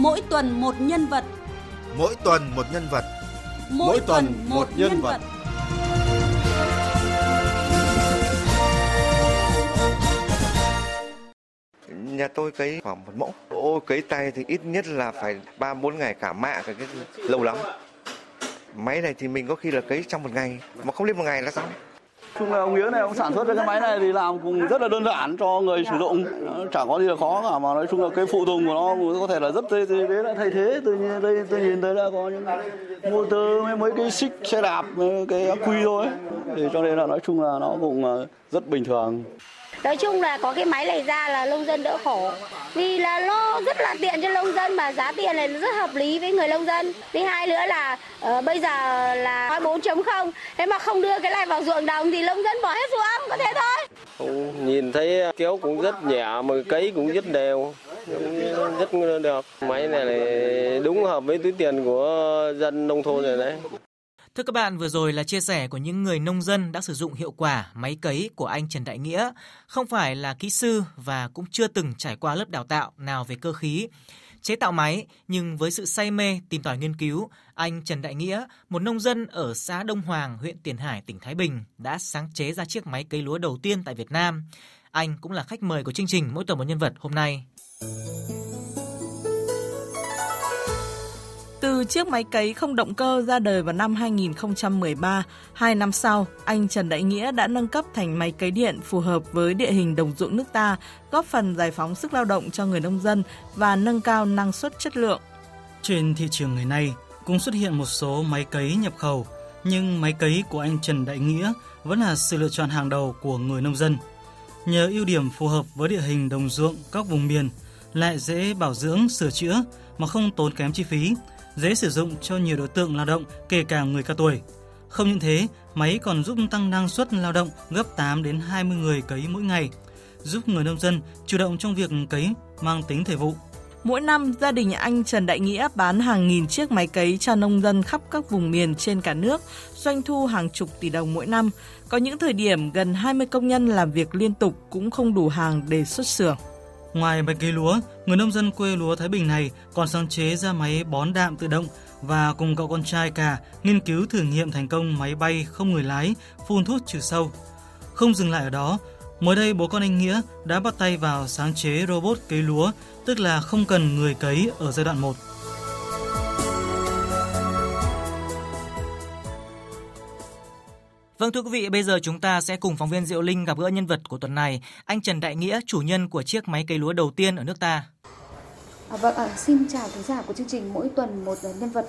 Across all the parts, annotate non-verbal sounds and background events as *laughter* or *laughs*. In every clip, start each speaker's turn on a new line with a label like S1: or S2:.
S1: Mỗi tuần một nhân vật.
S2: Mỗi tuần một nhân vật.
S1: Mỗi, Mỗi tuần một, một nhân, nhân vật. vật.
S3: Nhà tôi cấy khoảng một mẫu. Ô cấy tay thì ít nhất là phải 3 4 ngày cả mạ cái, cái lâu lắm. Máy này thì mình có khi là cấy trong một ngày mà không lên một ngày là xong
S4: chung là ông Nghĩa này, ông sản xuất ra cái máy này thì làm cũng rất là đơn giản cho người sử dụng. Ờ, Chẳng có gì là khó cả, mà nói chung là cái phụ tùng của nó có thể là rất thế đấy là thay thế. Tôi nhìn đây, tôi nhìn thấy là có những motor mấy mấy cái xích xe đạp cái quy thôi. Thì cho nên là nói chung là nó cũng ờ, rất bình thường
S5: nói chung là có cái máy này ra là nông dân đỡ khổ. Vì là nó rất là tiện cho nông dân mà giá tiền này rất hợp lý với người nông dân. Thứ hai nữa là uh, bây giờ là nói 4.0 thế mà không đưa cái này vào ruộng đồng thì nông dân bỏ hết ruộng có thế thôi.
S6: Nhìn thấy kéo cũng rất nhẹ mà cấy cũng rất đều rất được. Máy này đúng hợp với túi tiền của dân nông thôn rồi đấy.
S7: Thưa các bạn, vừa rồi là chia sẻ của những người nông dân đã sử dụng hiệu quả máy cấy của anh Trần Đại Nghĩa. Không phải là kỹ sư và cũng chưa từng trải qua lớp đào tạo nào về cơ khí, chế tạo máy, nhưng với sự say mê, tìm tòi nghiên cứu, anh Trần Đại Nghĩa, một nông dân ở xã Đông Hoàng, huyện Tiền Hải, tỉnh Thái Bình, đã sáng chế ra chiếc máy cấy lúa đầu tiên tại Việt Nam. Anh cũng là khách mời của chương trình Mỗi tuần một nhân vật hôm nay.
S8: Từ chiếc máy cấy không động cơ ra đời vào năm 2013, hai năm sau, anh Trần Đại Nghĩa đã nâng cấp thành máy cấy điện phù hợp với địa hình đồng ruộng nước ta, góp phần giải phóng sức lao động cho người nông dân và nâng cao năng suất chất lượng.
S9: Trên thị trường ngày nay cũng xuất hiện một số máy cấy nhập khẩu, nhưng máy cấy của anh Trần Đại Nghĩa vẫn là sự lựa chọn hàng đầu của người nông dân. Nhờ ưu điểm phù hợp với địa hình đồng ruộng các vùng miền, lại dễ bảo dưỡng, sửa chữa mà không tốn kém chi phí, dễ sử dụng cho nhiều đối tượng lao động, kể cả người cao tuổi. Không những thế, máy còn giúp tăng năng suất lao động gấp 8 đến 20 người cấy mỗi ngày, giúp người nông dân chủ động trong việc cấy mang tính thời vụ.
S8: Mỗi năm, gia đình anh Trần Đại Nghĩa bán hàng nghìn chiếc máy cấy cho nông dân khắp các vùng miền trên cả nước, doanh thu hàng chục tỷ đồng mỗi năm. Có những thời điểm gần 20 công nhân làm việc liên tục cũng không đủ hàng để xuất xưởng.
S9: Ngoài bạch cây lúa, người nông dân quê lúa Thái Bình này còn sáng chế ra máy bón đạm tự động và cùng cậu con trai cả nghiên cứu thử nghiệm thành công máy bay không người lái phun thuốc trừ sâu. Không dừng lại ở đó, mới đây bố con anh Nghĩa đã bắt tay vào sáng chế robot cấy lúa, tức là không cần người cấy ở giai đoạn 1.
S7: Vâng thưa quý vị, bây giờ chúng ta sẽ cùng phóng viên Diệu Linh gặp gỡ nhân vật của tuần này, anh Trần Đại Nghĩa, chủ nhân của chiếc máy cấy lúa đầu tiên ở nước ta.
S10: À, vâng, à, xin chào thính giả của chương trình mỗi tuần một nhân vật.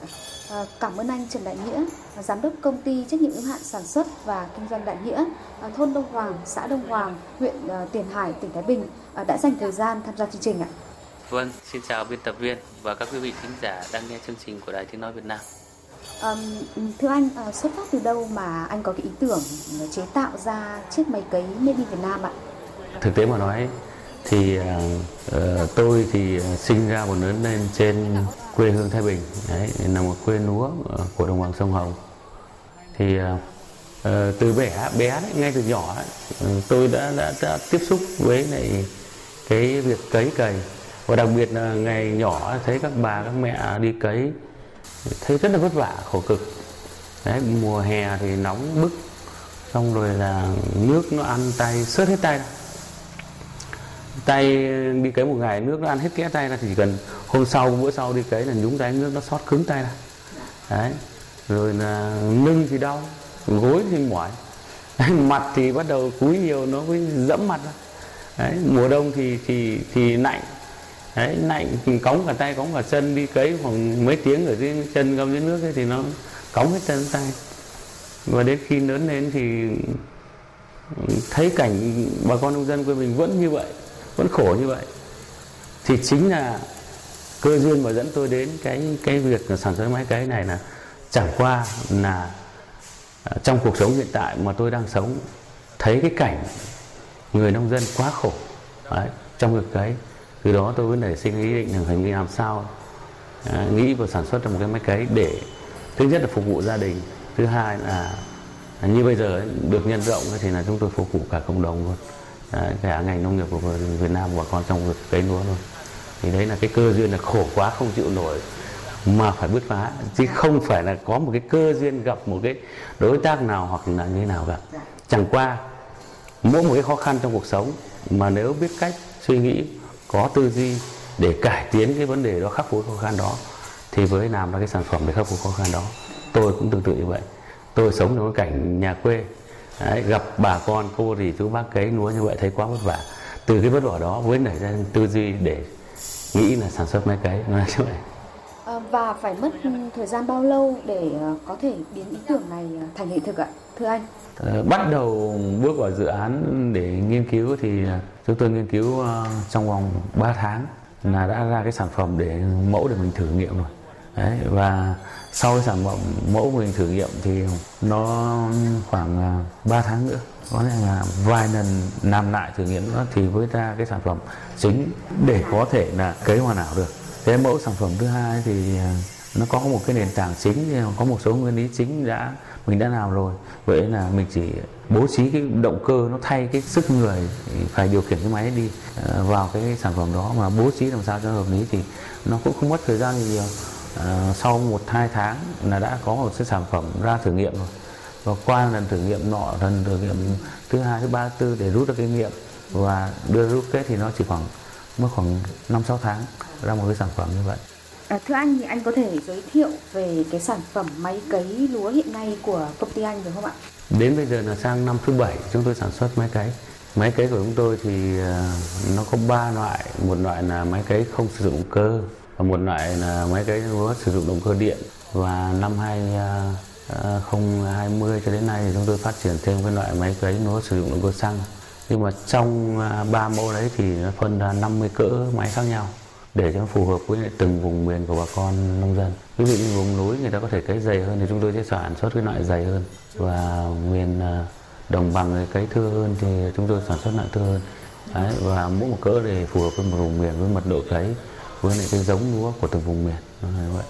S10: À, cảm ơn anh Trần Đại Nghĩa, à, giám đốc công ty trách nhiệm hữu hạn sản xuất và kinh doanh Đại Nghĩa, à, thôn Đông Hoàng, xã Đông Hoàng, huyện à, Tiền Hải, tỉnh Thái Bình à, đã dành thời gian tham gia chương trình ạ.
S11: Vâng, xin chào biên tập viên và các quý vị thính giả đang nghe chương trình của Đài Tiếng nói Việt Nam.
S10: Um, thưa anh, uh, xuất phát từ đâu mà anh có cái ý tưởng ờ, chế tạo ra chiếc máy cấy made in Việt Nam ạ?
S11: Thực tế mà nói thì uh, tôi thì sinh ra và lớn lên trên quê hương Thái Bình, đấy, là một quê lúa của đồng bằng sông Hồng. Thì uh, từ bé bé đấy, ngay từ nhỏ đấy, ừ, tôi đã, đã đã tiếp xúc với lại cái việc cấy cày và đặc biệt là ngày nhỏ thấy các bà các mẹ đi cấy thấy rất là vất vả, khổ cực. Đấy, mùa hè thì nóng bức, xong rồi là nước nó ăn tay, sớt hết tay. Tay đi cấy một ngày, nước nó ăn hết kẽ tay ra, thì chỉ cần hôm sau, bữa sau đi cấy là nhúng tay, nước nó sót cứng tay ra. Đấy, rồi là lưng thì đau, gối thì mỏi. *laughs* Mặt thì bắt đầu cúi nhiều, nó mới dẫm mặt ra. Đấy, mùa đông thì thì thì lạnh đấy lạnh thì cống cả tay cống cả chân đi cấy khoảng mấy tiếng ở dưới chân ngâm dưới nước ấy, thì nó cống hết chân tay. Và đến khi lớn lên thì thấy cảnh bà con nông dân quê mình vẫn như vậy vẫn khổ như vậy. Thì chính là cơ duyên mà dẫn tôi đến cái cái việc sản xuất máy cấy này là chẳng qua là à, trong cuộc sống hiện tại mà tôi đang sống thấy cái cảnh người nông dân quá khổ. Đấy, trong việc cấy từ đó tôi mới nảy sinh ý định là phải làm sao à, nghĩ vào sản xuất ra một cái máy cấy để thứ nhất là phục vụ gia đình thứ hai là à, như bây giờ được nhân rộng thì là chúng tôi phục vụ cả cộng đồng luôn. À, cả ngành nông nghiệp của Việt Nam và con trong việc cấy lúa luôn. Thì đấy là cái cơ duyên là khổ quá không chịu nổi mà phải bứt phá. Chứ không phải là có một cái cơ duyên gặp một cái đối tác nào hoặc là như thế nào cả. Chẳng qua mỗi một cái khó khăn trong cuộc sống mà nếu biết cách suy nghĩ có tư duy để cải tiến cái vấn đề đó khắc phục khó khăn đó thì với làm ra cái sản phẩm để khắc phục khó khăn đó. Tôi cũng tương tự như vậy. Tôi sống trong cái cảnh nhà quê Đấy, gặp bà con cô thì chú bác cấy lúa như vậy thấy quá vất vả. Từ cái vất vả đó mới nảy ra tư duy để nghĩ là sản xuất máy cấy. Nó như vậy
S10: Ờ, và phải mất thời gian bao lâu để ờ, có thể biến ý tưởng này ờ, thành hiện thực ạ? Thưa anh.
S11: Bắt đầu bước vào dự án để nghiên cứu thì chúng tôi nghiên cứu trong vòng 3 tháng là đã ra cái sản phẩm để mẫu để mình thử nghiệm rồi. Đấy, và sau cái sản phẩm mẫu mình thử nghiệm thì nó khoảng 3 tháng nữa. Có nghĩa là vài lần làm lại thử nghiệm nữa thì với ra cái sản phẩm chính để có thể là cấy hoàn hảo được cái mẫu sản phẩm thứ hai thì à, nó có một cái nền tảng chính có một số nguyên lý chính đã mình đã làm rồi. Vậy là mình chỉ bố trí cái động cơ nó thay cái sức người phải điều khiển cái máy đi à, vào cái sản phẩm đó mà bố trí làm sao cho hợp lý thì nó cũng không mất thời gian gì nhiều. À, sau một hai tháng là đã có một cái sản phẩm ra thử nghiệm rồi. Và qua lần thử nghiệm nọ lần thử nghiệm thứ hai thứ ba thứ tư để rút ra kinh nghiệm và đưa rút kết thì nó chỉ khoảng mất khoảng năm sáu tháng ra một cái sản phẩm như vậy
S10: À, thưa anh thì anh có thể giới thiệu về cái sản phẩm máy cấy lúa hiện nay của công ty anh được không ạ?
S11: Đến bây giờ là sang năm thứ bảy chúng tôi sản xuất máy cấy. Máy cấy của chúng tôi thì à, nó có ba loại, một loại là máy cấy không sử dụng cơ và một loại là máy cấy lúa sử dụng động cơ điện và năm 2020 cho đến nay thì chúng tôi phát triển thêm cái loại máy cấy lúa sử dụng động cơ xăng. Nhưng mà trong à, ba mẫu đấy thì nó phân ra 50 cỡ máy khác nhau để cho nó phù hợp với từng vùng miền của bà con nông dân. Ví dụ như vùng núi người ta có thể cấy dày hơn thì chúng tôi sẽ sản xuất cái loại dày hơn. Và miền à, đồng bằng cấy thưa hơn thì chúng tôi sản xuất loại thưa hơn. Đấy, và mỗi một cỡ để phù hợp với một vùng miền với mật độ cấy với lại cái giống lúa của từng vùng miền. Như vậy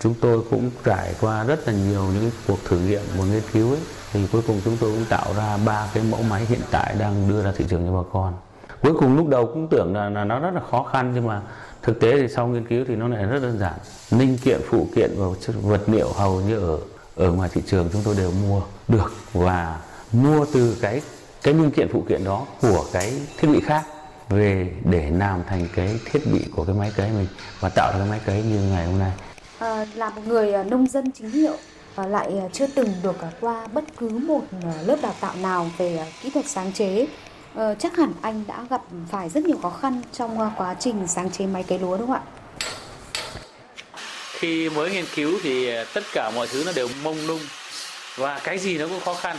S11: chúng tôi cũng trải qua rất là nhiều những cuộc thử nghiệm và nghiên cứu ấy. Thì cuối cùng chúng tôi cũng tạo ra ba cái mẫu máy hiện tại đang đưa ra thị trường cho bà con. Cuối cùng lúc đầu cũng tưởng là, là nó rất là khó khăn nhưng mà thực tế thì sau nghiên cứu thì nó lại rất đơn giản. Linh kiện phụ kiện và vật liệu hầu như ở ở ngoài thị trường chúng tôi đều mua được và mua từ cái cái linh kiện phụ kiện đó của cái thiết bị khác về để làm thành cái thiết bị của cái máy cấy mình và tạo ra cái máy cấy như ngày hôm nay.
S10: À, là một người ờ, nông dân chính hiệu à, lại chưa từng được qua bất cứ một lớp đào tạo nào về kỹ thuật sáng chế chắc hẳn anh đã gặp phải rất nhiều khó khăn trong quá trình sáng chế máy cấy lúa đúng không ạ?
S12: Khi mới nghiên cứu thì tất cả mọi thứ nó đều mông lung và cái gì nó cũng khó khăn.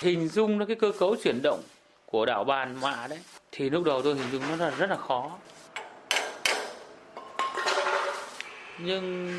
S12: Hình dung nó cái cơ cấu chuyển động của đảo bàn mạ đấy thì lúc đầu tôi hình dung nó là rất là khó. Nhưng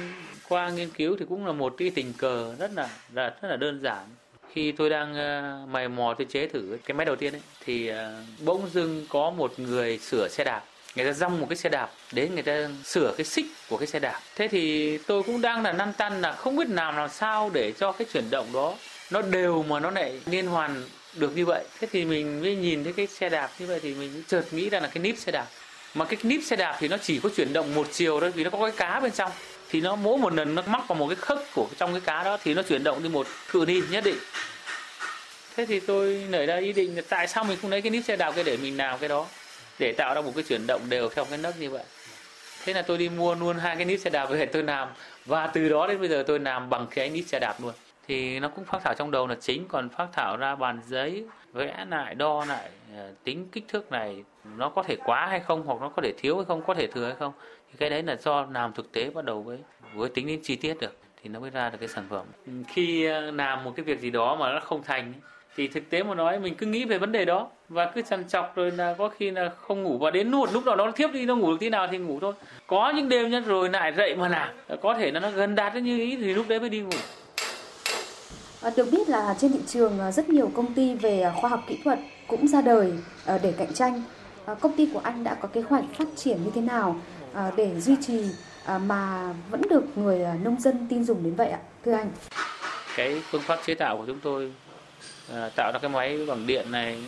S12: qua nghiên cứu thì cũng là một cái tình cờ rất là, là rất là đơn giản. Khi tôi đang ờ, mày mò tôi chế thử cái máy đầu tiên ấy thì ờ, bỗng dưng có một người sửa xe đạp. Người ta rong một cái xe đạp đến người ta sửa cái xích của cái xe đạp. Thế thì tôi cũng đang là năn tăn là không biết làm làm sao để cho cái chuyển động đó nó đều mà nó lại liên hoàn được như vậy. Thế thì mình mới nhìn thấy cái xe đạp như vậy thì mình chợt nghĩ ra là cái nít xe đạp mà cái níp xe đạp thì nó chỉ có chuyển động một chiều thôi, vì nó có cái cá bên trong. Thì nó mỗi một lần nó mắc vào một cái khớp của trong cái cá đó thì nó chuyển động đi một cự đi nhất định. Thế thì tôi nảy ra ý định là tại sao mình không lấy cái níp xe đạp cái để mình làm cái đó, để tạo ra một cái chuyển động đều theo cái nấc như vậy. Thế là tôi đi mua luôn hai cái níp xe đạp về tôi làm, và từ đó đến bây giờ tôi làm bằng cái níp xe đạp luôn thì nó cũng phát thảo trong đầu là chính. Còn phát thảo ra bàn giấy, vẽ lại, đo lại ờ, tính kích thước này nó có thể quá hay không, hoặc nó có thể thiếu hay không, có thể thừa hay không, thì cái đấy là do làm thực tế bắt đầu với với tính đến chi tiết được, thì nó mới ra được cái sản phẩm. Ừ, khi ờ, làm một cái việc gì đó mà nó không thành thì thực tế mà nói mình cứ nghĩ về vấn đề đó và cứ chằn chọc rồi là có khi là không ngủ và đến một lúc nào đó nó thiếp đi, nó ngủ được tí nào thì ngủ thôi. Có những đêm nhất rồi lại dậy mà làm. Có thể là nó gần đạt như ý thì lúc đấy mới đi ngủ.
S10: Ờ, được biết là trên thị trường ờ, rất nhiều công ty về ờ, khoa học kỹ thuật cũng ra đời để cạnh tranh. Công ty của anh đã có kế hoạch phát triển như thế nào để duy trì mà vẫn được người nông dân tin dùng đến vậy ạ, thưa anh?
S12: Cái phương pháp chế tạo của chúng tôi tạo ra cái máy bằng điện này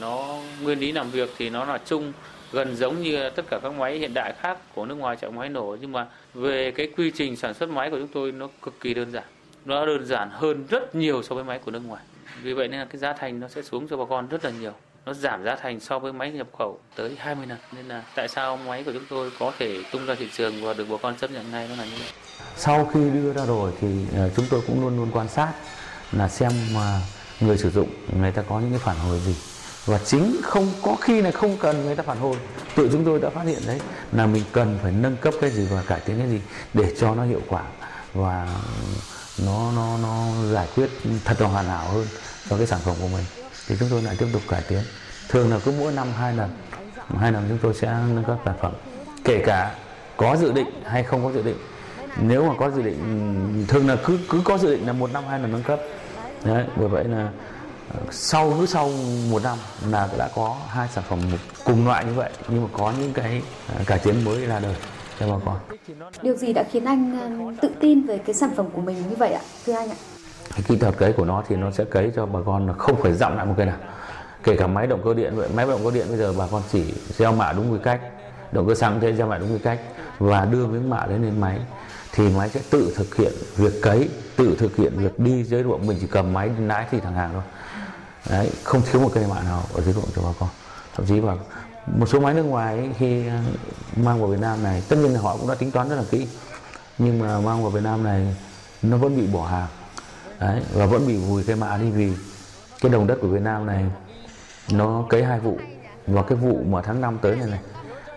S12: nó nguyên lý làm việc thì nó là chung gần giống như tất cả các máy hiện đại khác của nước ngoài chạy máy nổ nhưng mà về cái quy trình sản xuất máy của chúng tôi nó cực kỳ đơn giản nó đơn giản hơn rất nhiều so với máy của nước ngoài. Vì vậy nên là cái giá thành nó sẽ xuống cho bà con rất là nhiều. Nó giảm giá thành so với máy nhập khẩu tới 20 lần. Nên là tại sao máy của chúng tôi có thể tung ra thị trường và được bà con chấp nhận ngay nó là như vậy?
S11: Sau khi đưa ra rồi thì ờ, chúng tôi cũng luôn luôn quan sát là xem mà người sử dụng người ta có những cái phản hồi gì. Và chính không, có khi là không cần người ta phản hồi. Tự chúng tôi đã phát hiện đấy là mình cần phải nâng cấp cái gì và cải tiến cái gì để cho nó hiệu quả. Và nó nó nó giải quyết thật là hoàn hảo hơn cho cái sản phẩm của mình. Thì chúng tôi lại tiếp tục cải tiến. Thường là cứ mỗi năm, hai lần. Hai lần chúng tôi sẽ nâng cấp sản phẩm. Kể cả có dự định hay không có dự định. Nếu mà có dự định, thường là cứ cứ có dự định là một năm, hai lần nâng cấp. Đấy, bởi vậy là ờ, sau, cứ sau một năm là đã có hai sản phẩm cùng loại như vậy. Nhưng mà có những cái ờ, cải tiến mới ra đời cho bà con.
S10: Điều gì đã khiến anh ờ, tự tin về cái sản phẩm của mình như vậy ạ, thưa anh ạ?
S11: cái kỹ thuật cấy của nó thì nó sẽ cấy cho bà con là không phải dặm lại một cây nào. Kể cả máy động cơ điện vậy máy động cơ điện bây giờ bà con chỉ gieo mạ đúng quy cách. Động cơ xăng thế gieo mạ đúng quy cách. Và đưa miếng mạ đấy lên máy thì máy sẽ tự thực hiện việc cấy tự thực hiện việc đi dưới ruộng. Mình chỉ cầm máy lái thì thẳng hàng thôi. Đấy không thiếu một cây mạ nào ở dưới ruộng cho bà con. Thậm chí vào một số máy nước ngoài ấy, khi ờ, mang vào Việt Nam này tất nhiên là họ cũng đã tính toán rất là kỹ. Nhưng mà mang vào Việt Nam này nó vẫn bị bỏ hàng. Đấy và vẫn bị vùi cây mạ đi vì cái đồng đất của Việt Nam này nó cấy hai vụ. Và cái vụ mà tháng 5 tới này này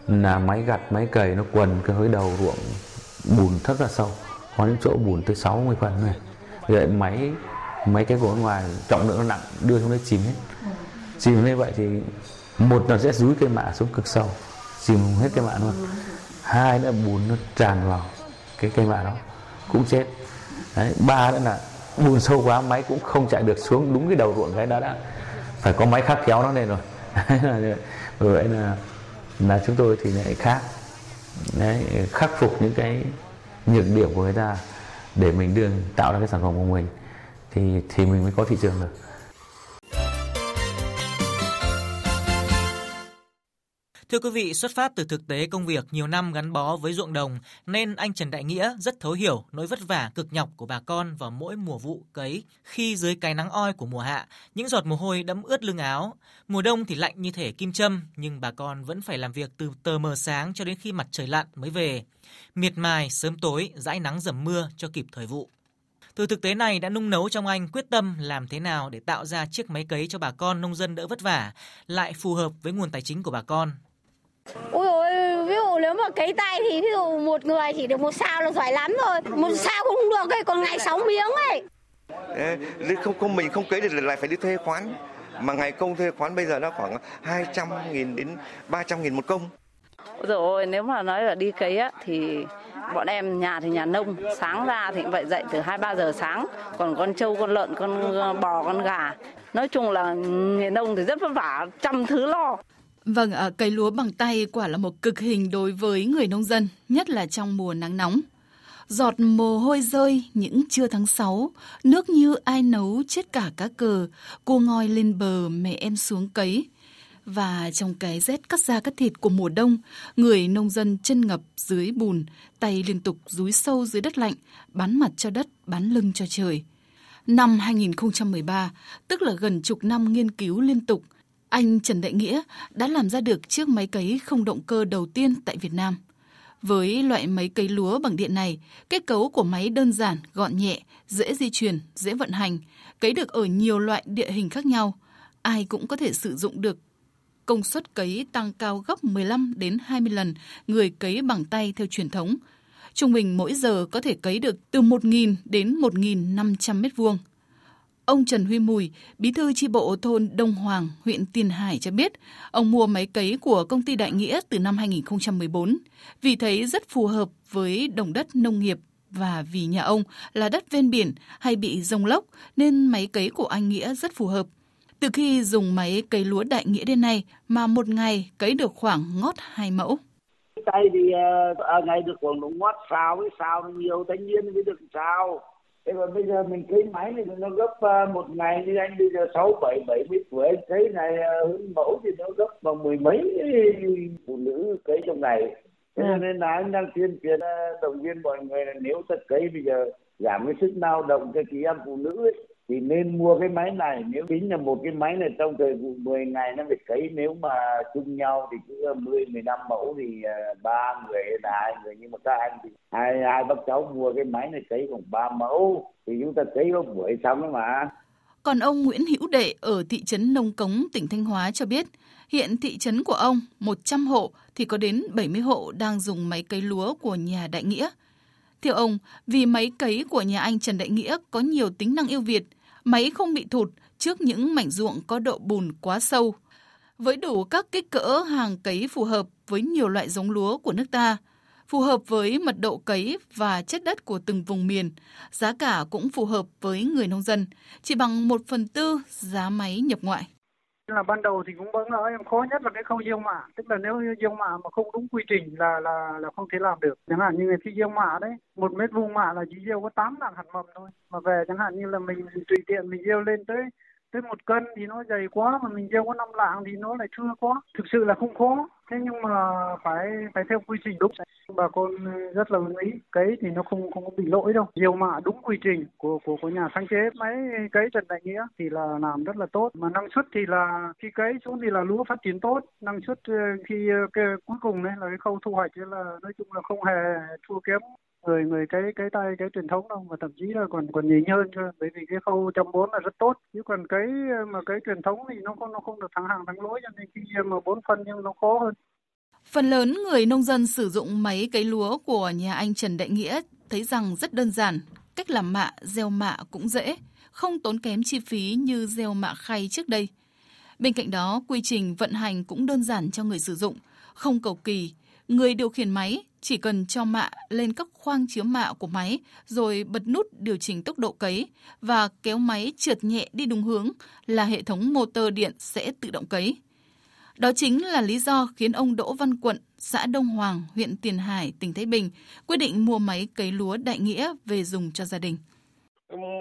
S11: là máy gặt máy cày nó quần cái hối đầu ruộng bùn rất là sâu. Có những chỗ bùn tới 60 phần này. Vậy máy máy cái của ngoài trọng lượng nó nặng đưa xuống đấy chìm hết. Chìm như vậy thì một là sẽ rúi cây mạ xuống cực sâu chìm hết cây mạ luôn. Hai nữa bùn nó tràn vào cái cây mạ đó cũng chết. Đấy ba nữa là bùn sâu quá máy cũng không chạy được xuống đúng cái đầu ruộng cái đó đã. Phải có máy khác kéo nó lên rồi. *laughs* Bởi vậy là là chúng tôi thì lại khác. Đấy, khắc phục những cái nhược điểm của người ta để mình đưa tạo ra cái sản phẩm của mình thì thì mình mới có thị trường được.
S7: Thưa quý vị, xuất phát từ thực tế công việc nhiều năm gắn bó với ruộng đồng nên anh Trần Đại Nghĩa rất thấu hiểu nỗi vất vả cực nhọc của bà con vào mỗi mùa vụ cấy khi dưới cái nắng oi của mùa hạ, những giọt mồ hôi đẫm ướt lưng áo. Mùa đông thì lạnh như thể kim châm nhưng bà con vẫn phải làm việc từ tờ mờ sáng cho đến khi mặt trời lặn mới về. Miệt mài sớm tối, dãi nắng dầm mưa cho kịp thời vụ. Từ thực tế này đã nung nấu trong anh quyết tâm làm thế nào để tạo ra chiếc máy cấy cho bà con nông dân đỡ vất vả, lại phù hợp với nguồn tài chính của bà con.
S5: Ôi ôi, ví dụ nếu mà cấy tay thì ví dụ một người chỉ được một sao là giỏi lắm rồi. Một sao cũng không được ấy, còn ngày sáu miếng ấy.
S3: Đấy, không không mình không cấy được lại phải đi thuê khoán mà ngày công thuê khoán bây giờ nó khoảng 200 nghìn đến 300 nghìn một công
S13: Ôi dồi ôi, nếu mà nói là đi cấy á, thì bọn em nhà thì nhà nông, sáng ra thì vậy dậy từ 2-3 giờ sáng, còn con trâu, con lợn, con bò, con gà. Nói chung là nghề nông thì rất vất vả, trăm thứ lo.
S8: Vâng, ờ, à, cấy lúa bằng tay quả là một cực hình đối với người nông dân, nhất là trong mùa nắng nóng. Giọt mồ hôi rơi những trưa tháng 6, nước như ai nấu chết cả cá cờ, cô ngoi lên bờ mẹ em xuống cấy. Và trong cái rét cắt da cắt thịt của mùa đông, người nông dân chân ngập dưới bùn, tay liên tục rúi sâu dưới đất lạnh, bán mặt cho đất, bán lưng cho trời. Năm 2013, tức là gần chục năm nghiên cứu liên tục, anh Trần Đại Nghĩa đã làm ra được chiếc máy cấy không động cơ đầu tiên tại Việt Nam. Với loại máy cấy lúa bằng điện này, kết cấu của máy đơn giản, gọn nhẹ, dễ di chuyển, dễ vận hành, cấy được ở nhiều loại địa hình khác nhau. Ai cũng có thể sử dụng được. Công suất cấy tăng cao gấp 15 đến 20 lần người cấy bằng tay theo truyền thống. Trung bình mỗi giờ có thể cấy được từ 1.000 đến 1.500 mét vuông. Ông Trần Huy Mùi, bí thư chi bộ thôn Đông Hoàng, huyện Tiền Hải cho biết, ông mua máy cấy của công ty Đại Nghĩa từ năm 2014 vì thấy rất phù hợp với đồng đất nông nghiệp và vì nhà ông là đất ven biển hay bị rông lốc nên máy cấy của anh Nghĩa rất phù hợp. Từ khi dùng máy cấy lúa Đại Nghĩa đến nay mà một ngày cấy được khoảng ngót hai mẫu.
S14: Tay thì à, ngày được khoảng ngót sao với sao nhiều thanh niên mới được sao thế mà bây giờ mình cấy máy này nó gấp uh, một ngày như anh bây giờ sáu bảy bảy mươi tuổi anh cấy này uh, hướng mẫu thì nó gấp bằng mười mấy phụ nữ cấy trong ngày thế ừ. nên là anh đang tuyên truyền uh, động viên mọi người là nếu ta cấy bây giờ giảm cái sức lao động cho chị em phụ nữ ấy, thì nên mua cái máy này nếu tính là một cái máy này trong thời vụ 10 ngày nó phải cấy nếu mà chung nhau thì cứ 10 15 mẫu thì ờ, ba người là hai người nhưng mà các anh thì hai hai bác cháu mua cái máy này cấy khoảng ba mẫu thì chúng ta cấy có buổi xong đấy mà
S8: còn ông Nguyễn Hữu Đệ ở thị trấn Nông Cống, tỉnh Thanh Hóa cho biết, hiện thị trấn của ông 100 hộ thì có đến 70 hộ đang dùng máy cấy lúa của nhà Đại Nghĩa. Theo ông, vì máy cấy của nhà anh Trần Đại Nghĩa có nhiều tính năng ưu việt, máy không bị thụt trước những mảnh ruộng có độ bùn quá sâu. Với đủ các kích cỡ hàng cấy phù hợp với nhiều loại giống lúa của nước ta, phù hợp với mật độ cấy và chất đất của từng vùng miền, giá cả cũng phù hợp với người nông dân, chỉ bằng 1 phần tư giá máy nhập ngoại
S15: là ban đầu thì cũng vẫn nói em khó nhất là cái khâu gieo mạ. Tức là nếu gieo mạ mà không đúng quy trình là là là không thể làm được. Chẳng hạn như khi gieo mạ đấy, một mét vuông mạ là chỉ gieo có tám lạng hạt mầm thôi. Mà về chẳng hạn như là mình tùy tiện mình gieo lên tới tới một cân thì nó dày quá mà mình gieo có năm lạng thì nó lại chưa quá. Thực sự là không khó. Thế nhưng mà phải phải theo quy trình đúng. Bà con rất là ưng ý. Cấy thì nó không không bị lỗi đâu. Nhiều mạ đúng quy trình của của của nhà sáng chế. Máy cấy Trần Đại Nghĩa thì là làm rất là tốt. Mà năng suất thì là khi cấy xuống thì là lúa phát triển tốt. Năng suất ờ, khi ờ, cái, cuối cùng đấy là cái khâu thu hoạch. Là nói chung là không hề thua kém người người cái cái tay cái truyền thống đâu mà thậm chí là còn còn nhỉnh hơn cơ bởi vì cái khâu chăm bón là rất tốt chứ còn cái mà cái truyền thống thì nó không nó không được thắng hàng thắng lối cho nên khi mà bón phân nhưng nó khó hơn
S8: Phần lớn người nông dân sử dụng máy cấy lúa của nhà anh Trần Đại Nghĩa thấy rằng rất đơn giản, cách làm mạ, gieo mạ cũng dễ, không tốn kém chi phí như gieo mạ khay trước đây. Bên cạnh đó, quy trình vận hành cũng đơn giản cho người sử dụng, không cầu kỳ. Người điều khiển máy chỉ cần cho mạ lên các khoang chứa mạ của máy rồi bật nút điều chỉnh tốc độ cấy và kéo máy trượt nhẹ đi đúng hướng là hệ thống motor điện sẽ tự động cấy. Đó chính là lý do khiến ông Đỗ Văn Quận, xã Đông Hoàng, huyện Tiền Hải, tỉnh Thái Bình quyết định mua máy cấy lúa đại nghĩa về dùng cho gia đình.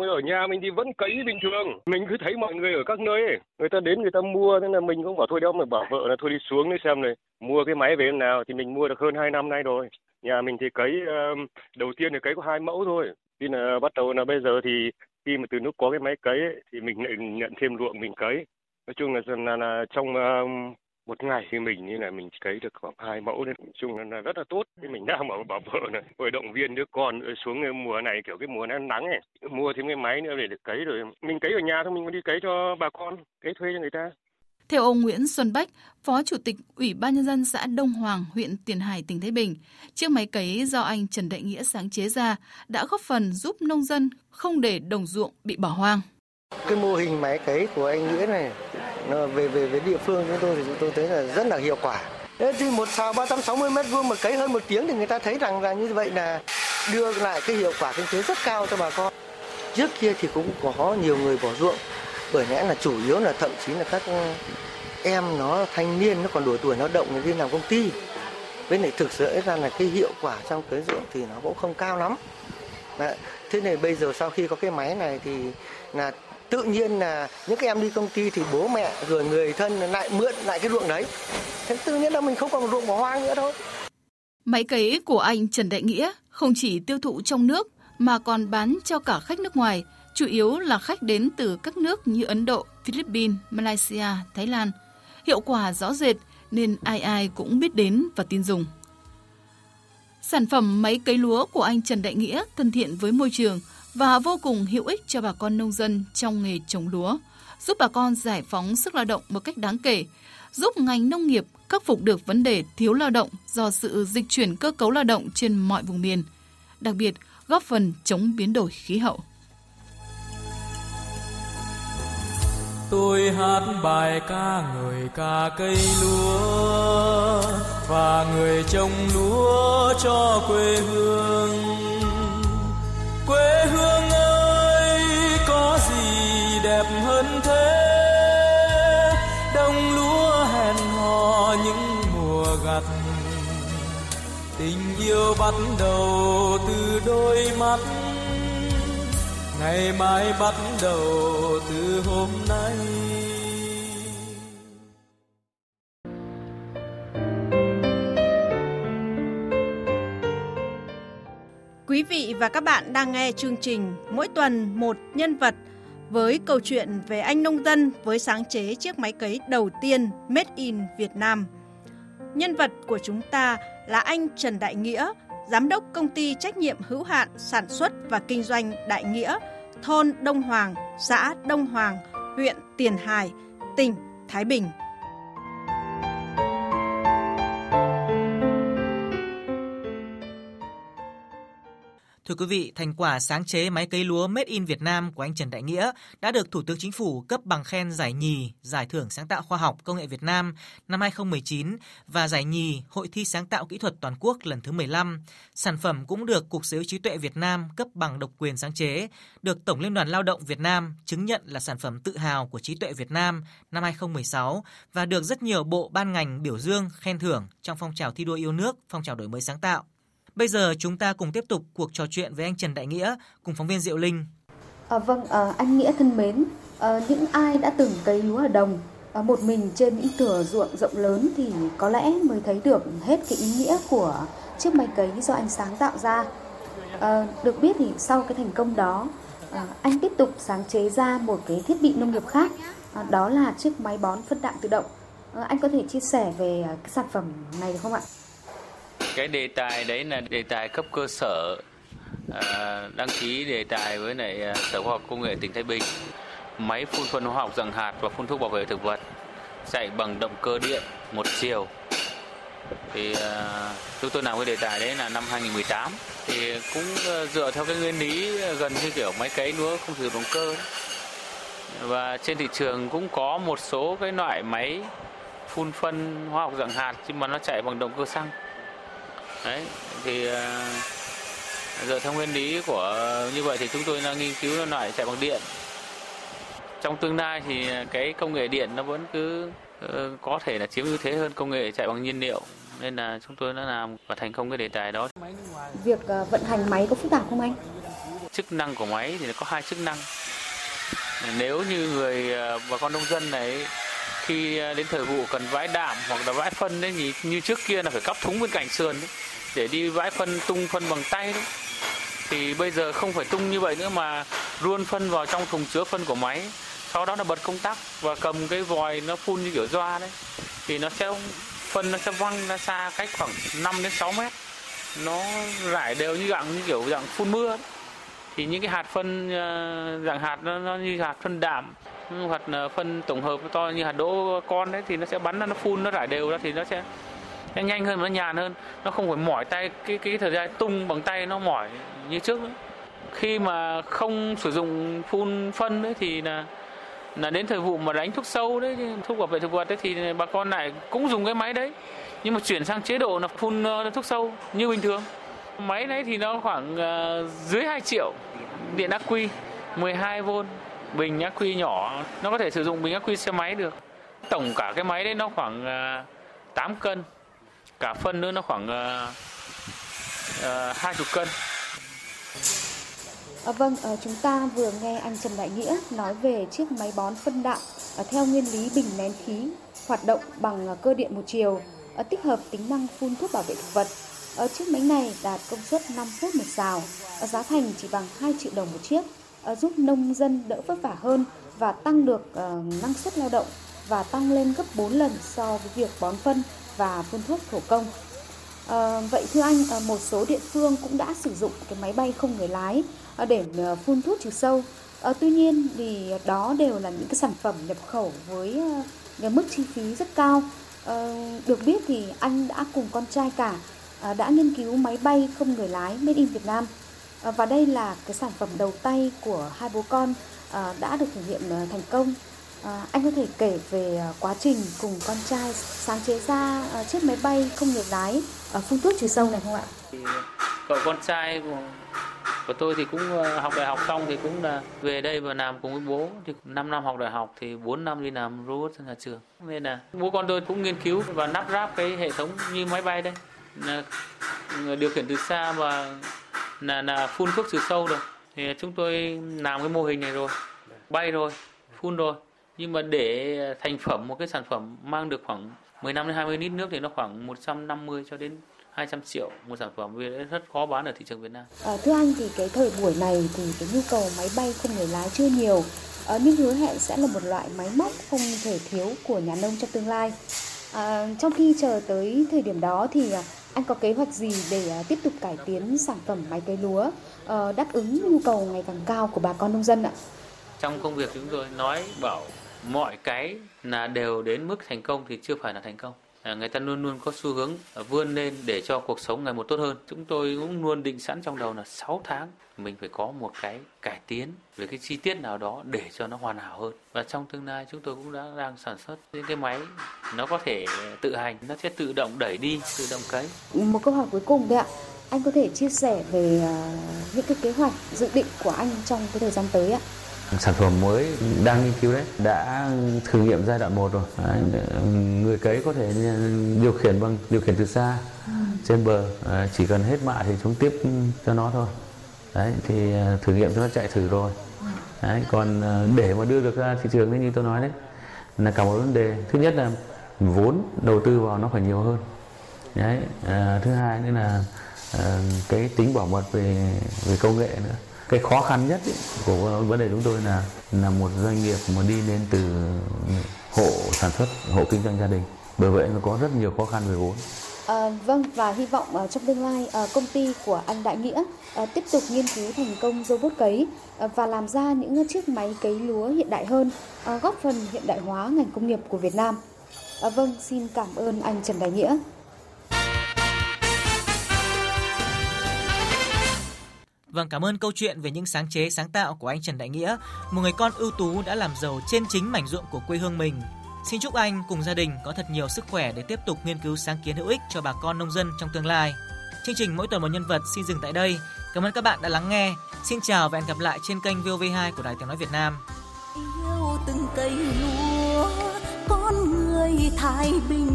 S16: Ở nhà mình thì vẫn cấy bình thường. Mình cứ thấy mọi người ở các nơi ấy, người ta đến người ta mua thế là mình cũng bảo thôi đâu mà bảo vợ là thôi đi xuống đi xem này, mua cái máy về nào thì mình mua được hơn 2 năm nay rồi. Nhà mình thì cấy đầu tiên thì cấy có hai mẫu thôi. Thì là bắt đầu là bây giờ thì khi mà từ lúc có cái máy cấy ấy, thì mình lại nhận thêm ruộng mình cấy nói chung là, là, là trong một ngày thì mình như là mình cấy được khoảng hai mẫu nên nói chung là, rất là tốt. Thì mình đang bảo bảo vợ này hồi động viên đứa con xuống mùa này kiểu cái mùa nó nắng này mua thêm cái máy nữa để được cấy rồi mình cấy ở nhà thôi mình có đi cấy cho bà con cấy thuê cho người ta.
S8: Theo ông Nguyễn Xuân Bách, Phó Chủ tịch Ủy ban Nhân dân xã Đông Hoàng, huyện Tiền Hải, tỉnh Thái Bình, chiếc máy cấy do anh Trần Đại Nghĩa sáng chế ra đã góp phần giúp nông dân không để đồng ruộng bị bỏ hoang.
S17: Cái mô hình máy cấy của anh Nghĩa này về về với địa phương chúng tôi thì chúng tôi thấy là rất là hiệu quả. Thế thì một xào 360 mét vuông mà cấy hơn một tiếng thì người ta thấy rằng là như vậy là đưa lại cái hiệu quả kinh tế rất cao cho bà con. Trước kia thì cũng có nhiều người bỏ ruộng bởi lẽ là chủ yếu là thậm chí là các em nó thanh niên nó còn đủ tuổi nó động nó đi làm công ty. Với lại thực sự ra là cái hiệu quả trong cấy ruộng thì nó cũng không cao lắm. Đấy. Thế này bây giờ sau khi có cái máy này thì là tự nhiên là những cái em đi công ty thì bố mẹ rồi người thân lại mượn lại cái ruộng đấy thế tự nhiên là mình không còn ruộng bỏ hoang nữa thôi
S8: Máy cấy của anh Trần Đại Nghĩa không chỉ tiêu thụ trong nước mà còn bán cho cả khách nước ngoài, chủ yếu là khách đến từ các nước như Ấn Độ, Philippines, Malaysia, Thái Lan. Hiệu quả rõ rệt nên ai ai cũng biết đến và tin dùng. Sản phẩm máy cấy lúa của anh Trần Đại Nghĩa thân thiện với môi trường, và vô cùng hữu ích cho bà con nông dân trong nghề trồng lúa, giúp bà con giải phóng sức lao động một cách đáng kể, giúp ngành nông nghiệp khắc phục được vấn đề thiếu lao động do sự dịch chuyển cơ cấu lao động trên mọi vùng miền, đặc biệt góp phần chống biến đổi khí hậu.
S18: Tôi hát bài ca người ca cây lúa và người trồng lúa cho quê hương mùa tình yêu bắt đầu từ đôi mắt. Ngày mai bắt đầu từ hôm nay.
S8: Quý vị và các bạn đang nghe chương trình Mỗi tuần một nhân vật với câu chuyện về anh nông dân với sáng chế chiếc máy cấy đầu tiên Made in Việt Nam. Nhân vật của chúng ta là anh Trần Đại Nghĩa, giám đốc công ty trách nhiệm hữu hạn sản xuất và kinh doanh Đại Nghĩa, thôn Đông Hoàng, xã Đông Hoàng, huyện Tiền Hải, tỉnh Thái Bình.
S7: Thưa quý vị, thành quả sáng chế máy cấy lúa Made in Việt Nam của anh Trần Đại Nghĩa đã được Thủ tướng Chính phủ cấp bằng khen giải nhì Giải thưởng sáng tạo khoa học công nghệ Việt Nam năm 2019 và giải nhì Hội thi sáng tạo kỹ thuật toàn quốc lần thứ 15. Sản phẩm cũng được Cục Sở hữu trí tuệ Việt Nam cấp bằng độc quyền sáng chế, được Tổng Liên đoàn Lao động Việt Nam chứng nhận là sản phẩm tự hào của trí tuệ Việt Nam năm 2016 và được rất nhiều bộ ban ngành biểu dương khen thưởng trong phong trào thi đua yêu nước, phong trào đổi mới sáng tạo. Bây giờ chúng ta cùng tiếp tục cuộc trò chuyện với anh Trần Đại Nghĩa cùng phóng viên Diệu Linh.
S10: À, vâng, à, anh Nghĩa thân mến, à, những ai đã từng cấy lúa ở đồng à, một mình trên những thửa ruộng rộng lớn thì có lẽ mới thấy được hết cái ý nghĩa của chiếc máy cấy do anh sáng tạo ra. À, được biết thì sau cái thành công đó, à, anh tiếp tục sáng chế ra một cái thiết bị nông nghiệp khác, à, đó là chiếc máy bón phân đạm tự động. À, anh có thể chia sẻ về à, cái sản phẩm này được không ạ?
S12: Cái đề tài đấy là đề tài cấp cơ sở à, đăng ký đề tài với lại à, sở khoa học công nghệ tỉnh thái bình. Máy phun phân hóa học dạng hạt và phun thuốc bảo vệ thực vật chạy bằng động cơ điện một chiều. Thì à, chúng tôi làm cái đề tài đấy là năm 2018 thì cũng à, dựa theo cái nguyên lý à, gần như kiểu máy cấy lúa không sử dụng động cơ đấy. và trên thị trường cũng có một số cái loại máy phun phân hóa học dạng hạt nhưng mà nó chạy bằng động cơ xăng đấy thì dựa theo nguyên lý của như vậy thì chúng tôi đang nghiên cứu loại chạy bằng điện trong tương lai thì cái công nghệ điện nó vẫn cứ uh, có thể là chiếm ưu thế hơn công nghệ chạy bằng nhiên liệu nên là chúng tôi đã làm và thành công cái đề tài đó.
S10: Việc uh, vận hành máy có phức tạp không anh?
S12: Chức năng của máy thì nó có hai chức năng. Nếu như người bà con nông dân này khi à, đến thời vụ cần vãi đạm hoặc là vãi phân đấy thì như trước kia là phải cắp thúng bên cạnh sườn đấy để đi vãi phân tung phân bằng tay đấy. Thì bây giờ không phải tung như vậy nữa mà luôn phân vào trong thùng chứa phân của máy. Sau đó là bật công tắc và cầm cái vòi nó phun như kiểu doa đấy. Thì nó sẽ phân nó sẽ văng ra xa cách khoảng 5 đến 6 mét. Nó rải đều như dạng như kiểu dạng phun mưa ấy. thì những cái hạt phân à, dạng hạt nó, nó như hạt phân đạm hoặc là ờ, phân tổng hợp to như hạt đỗ con đấy thì nó sẽ bắn ra, nó phun, nó rải đều ra thì nó sẽ nó nhanh hơn, nó nhàn hơn. Nó không phải mỏi tay, cái cái thời gian tung bằng tay nó mỏi như trước nữa. Khi mà không sử dụng phun, phân đấy thì là là đến thời vụ mà đánh thuốc sâu đấy, thuốc bảo vệ thực vật đấy thì bà con lại cũng dùng cái máy đấy. Nhưng mà chuyển sang chế độ là phun ờ, thuốc sâu như bình thường. Máy đấy thì nó khoảng ờ, dưới 2 triệu điện ắc quy 12V bình ắc quy nhỏ nó có thể sử dụng bình ắc quy xe máy được tổng cả cái máy đấy nó khoảng à, 8 cân cả phân nữa nó khoảng à, à, hai chục cân.
S10: À, vâng, à, chúng ta vừa nghe anh Trần Đại Nghĩa nói về chiếc máy bón phân đạm à, theo nguyên lý bình nén khí hoạt động bằng cơ điện một chiều, à, tích hợp tính năng phun thuốc bảo vệ thực vật. À, chiếc máy này đạt công suất 5 phút một xào, à, giá thành chỉ bằng 2 triệu đồng một chiếc, Ờ, giúp nông dân đỡ vất vả hơn và tăng được ờ, năng suất lao động và tăng lên gấp 4 lần so với việc bón phân và phun thuốc thủ công. À, vậy thưa anh, một số địa phương cũng đã sử dụng cái máy bay không người lái để phun thuốc trừ sâu. À, tuy nhiên thì đó đều là những cái sản phẩm nhập khẩu với cái mức chi phí rất cao. À, được biết thì anh đã cùng con trai cả đã nghiên cứu máy bay không người lái made in Việt Nam. À, và đây là cái sản phẩm đầu tay của hai bố con à, đã được thử nghiệm à, thành công À, anh có thể kể về quá trình cùng con trai sáng chế ra chiếc máy bay không người lái ở phun thuốc trừ sâu này không ạ?
S12: Thì, cậu con trai của, của tôi thì cũng học đại học xong thì cũng là về đây và làm cùng với bố. Thì 5 năm học đại học thì 4 năm đi làm robot trong nhà trường. Nên là bố con tôi cũng nghiên cứu và lắp ráp cái hệ thống như máy bay đây. Là điều khiển từ xa và là, là phun thuốc trừ sâu được thì chúng tôi làm cái mô hình này rồi bay rồi phun rồi nhưng mà để thành phẩm một cái sản phẩm mang được khoảng 15 đến 20 lít nước thì nó khoảng 150 cho đến 200 triệu một sản phẩm vì rất khó bán ở thị trường Việt Nam.
S10: À, thưa anh thì cái thời buổi này thì cái nhu cầu máy bay không người lái chưa nhiều à, nhưng hứa hẹn sẽ là một loại máy móc không thể thiếu của nhà nông trong tương lai. À, trong khi chờ tới thời điểm đó thì à, anh có kế hoạch gì để à, tiếp tục cải tiến sản phẩm máy cấy lúa ờ, đáp ứng nhu cầu ngày càng cao của bà con nông dân ạ?
S12: Trong công việc chúng tôi nói bảo mọi cái là đều đến mức thành công thì chưa phải là thành công À, người ta luôn luôn có xu hướng à, vươn lên để cho cuộc sống ngày một tốt hơn. Chúng tôi cũng luôn định sẵn trong đầu là 6 tháng mình phải có một cái cải tiến về cái chi tiết nào đó để cho nó hoàn hảo hơn. Và trong tương lai chúng tôi cũng đã đang sản xuất những cái máy nó có thể tự hành, nó sẽ tự động đẩy đi, tự động cấy.
S10: Một câu hỏi cuối cùng đấy ạ. Anh có thể chia sẻ về à, những cái kế hoạch dự định của anh trong cái thời gian tới ạ?
S11: Sản phẩm mới đang nghiên cứu đấy đã thử nghiệm giai đoạn 1 rồi. Đấy, người cấy có thể điều khiển bằng điều khiển từ xa ừ. trên bờ. Chỉ cần hết mạ thì chúng tiếp cho nó thôi. Đấy thì à, thử nghiệm cho nó chạy thử rồi. Đấy còn à, để mà đưa được ra thị trường như tôi nói đấy là cả một vấn đề. Thứ nhất là vốn đầu tư vào nó phải nhiều hơn. Đấy à, thứ hai nữa là à, cái tính bảo mật về về công nghệ nữa cái khó khăn nhất ý, của vấn đề chúng tôi là là một doanh nghiệp mà đi lên từ hộ sản xuất hộ kinh doanh gia đình bởi vậy nó có rất nhiều khó khăn về vốn
S10: À, vâng và hy vọng uh, trong tương lai uh, công ty của anh Đại Nghĩa uh, tiếp tục nghiên cứu thành công robot cấy uh, và làm ra những chiếc máy cấy lúa hiện đại hơn, uh, góp phần hiện đại hóa ngành công nghiệp của Việt Nam. Uh, vâng, xin cảm ơn anh Trần Đại Nghĩa.
S7: Vâng, cảm ơn câu chuyện về những sáng chế sáng tạo của anh Trần Đại Nghĩa, một người con ưu tú đã làm giàu trên chính mảnh ruộng của quê hương mình. Xin chúc anh cùng gia đình có thật nhiều sức khỏe để tiếp tục nghiên cứu sáng kiến hữu ích cho bà con nông dân trong tương lai. Chương trình mỗi tuần một nhân vật xin dừng tại đây. Cảm ơn các bạn đã lắng nghe. Xin chào và hẹn gặp lại trên kênh VOV2 của Đài Tiếng nói Việt Nam.
S19: Yêu từng cây lúa, con người thái bình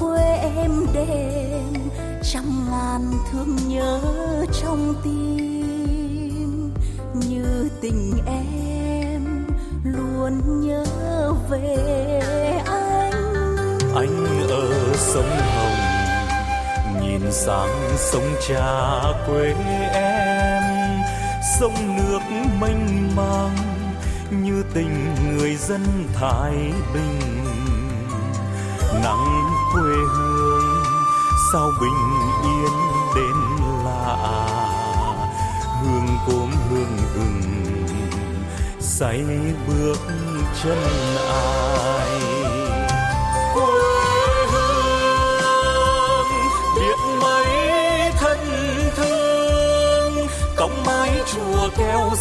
S19: quê em đêm, trăm ngàn thương nhớ trong tim. Như tình em luôn nhớ về anh.
S18: Anh ở sông hồng, nhìn sang sông cha quê em. Sông nước mênh mang, như tình người dân thái bình. Nắng quê hương, sao bình yên đến lạ? Hương cốm hương gừng say bước chân ai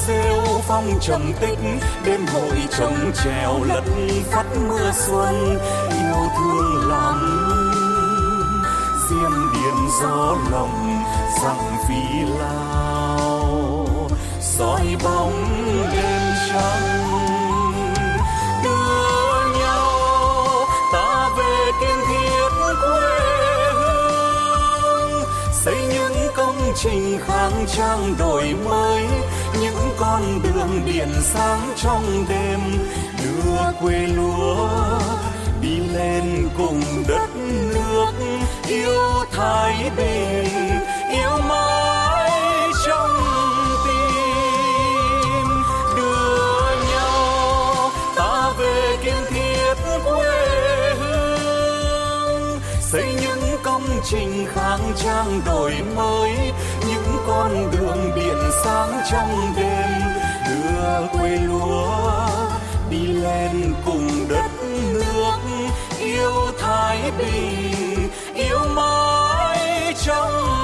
S18: rêu phong trầm tích, đêm hội trồng trèo lất phát mưa xuân, yêu thương lắm diêm điện gió lòng rằng phi lao. Soi bóng đêm trăng, đưa nhau ta về kiên thiết quê hương. Xây những công trình khang trang đổi mới con đường điện sáng trong đêm. Đưa quê lúa đi lên cùng đất nước. Yêu thái bình, yêu mãi trong tim. Đưa nhau ta về kiên thiết quê hương. Xây những công trình khang trang đổi mới con đường điện sáng trong đêm. Đưa quê lúa đi lên cùng đất nước. Yêu thái bình, yêu mãi trong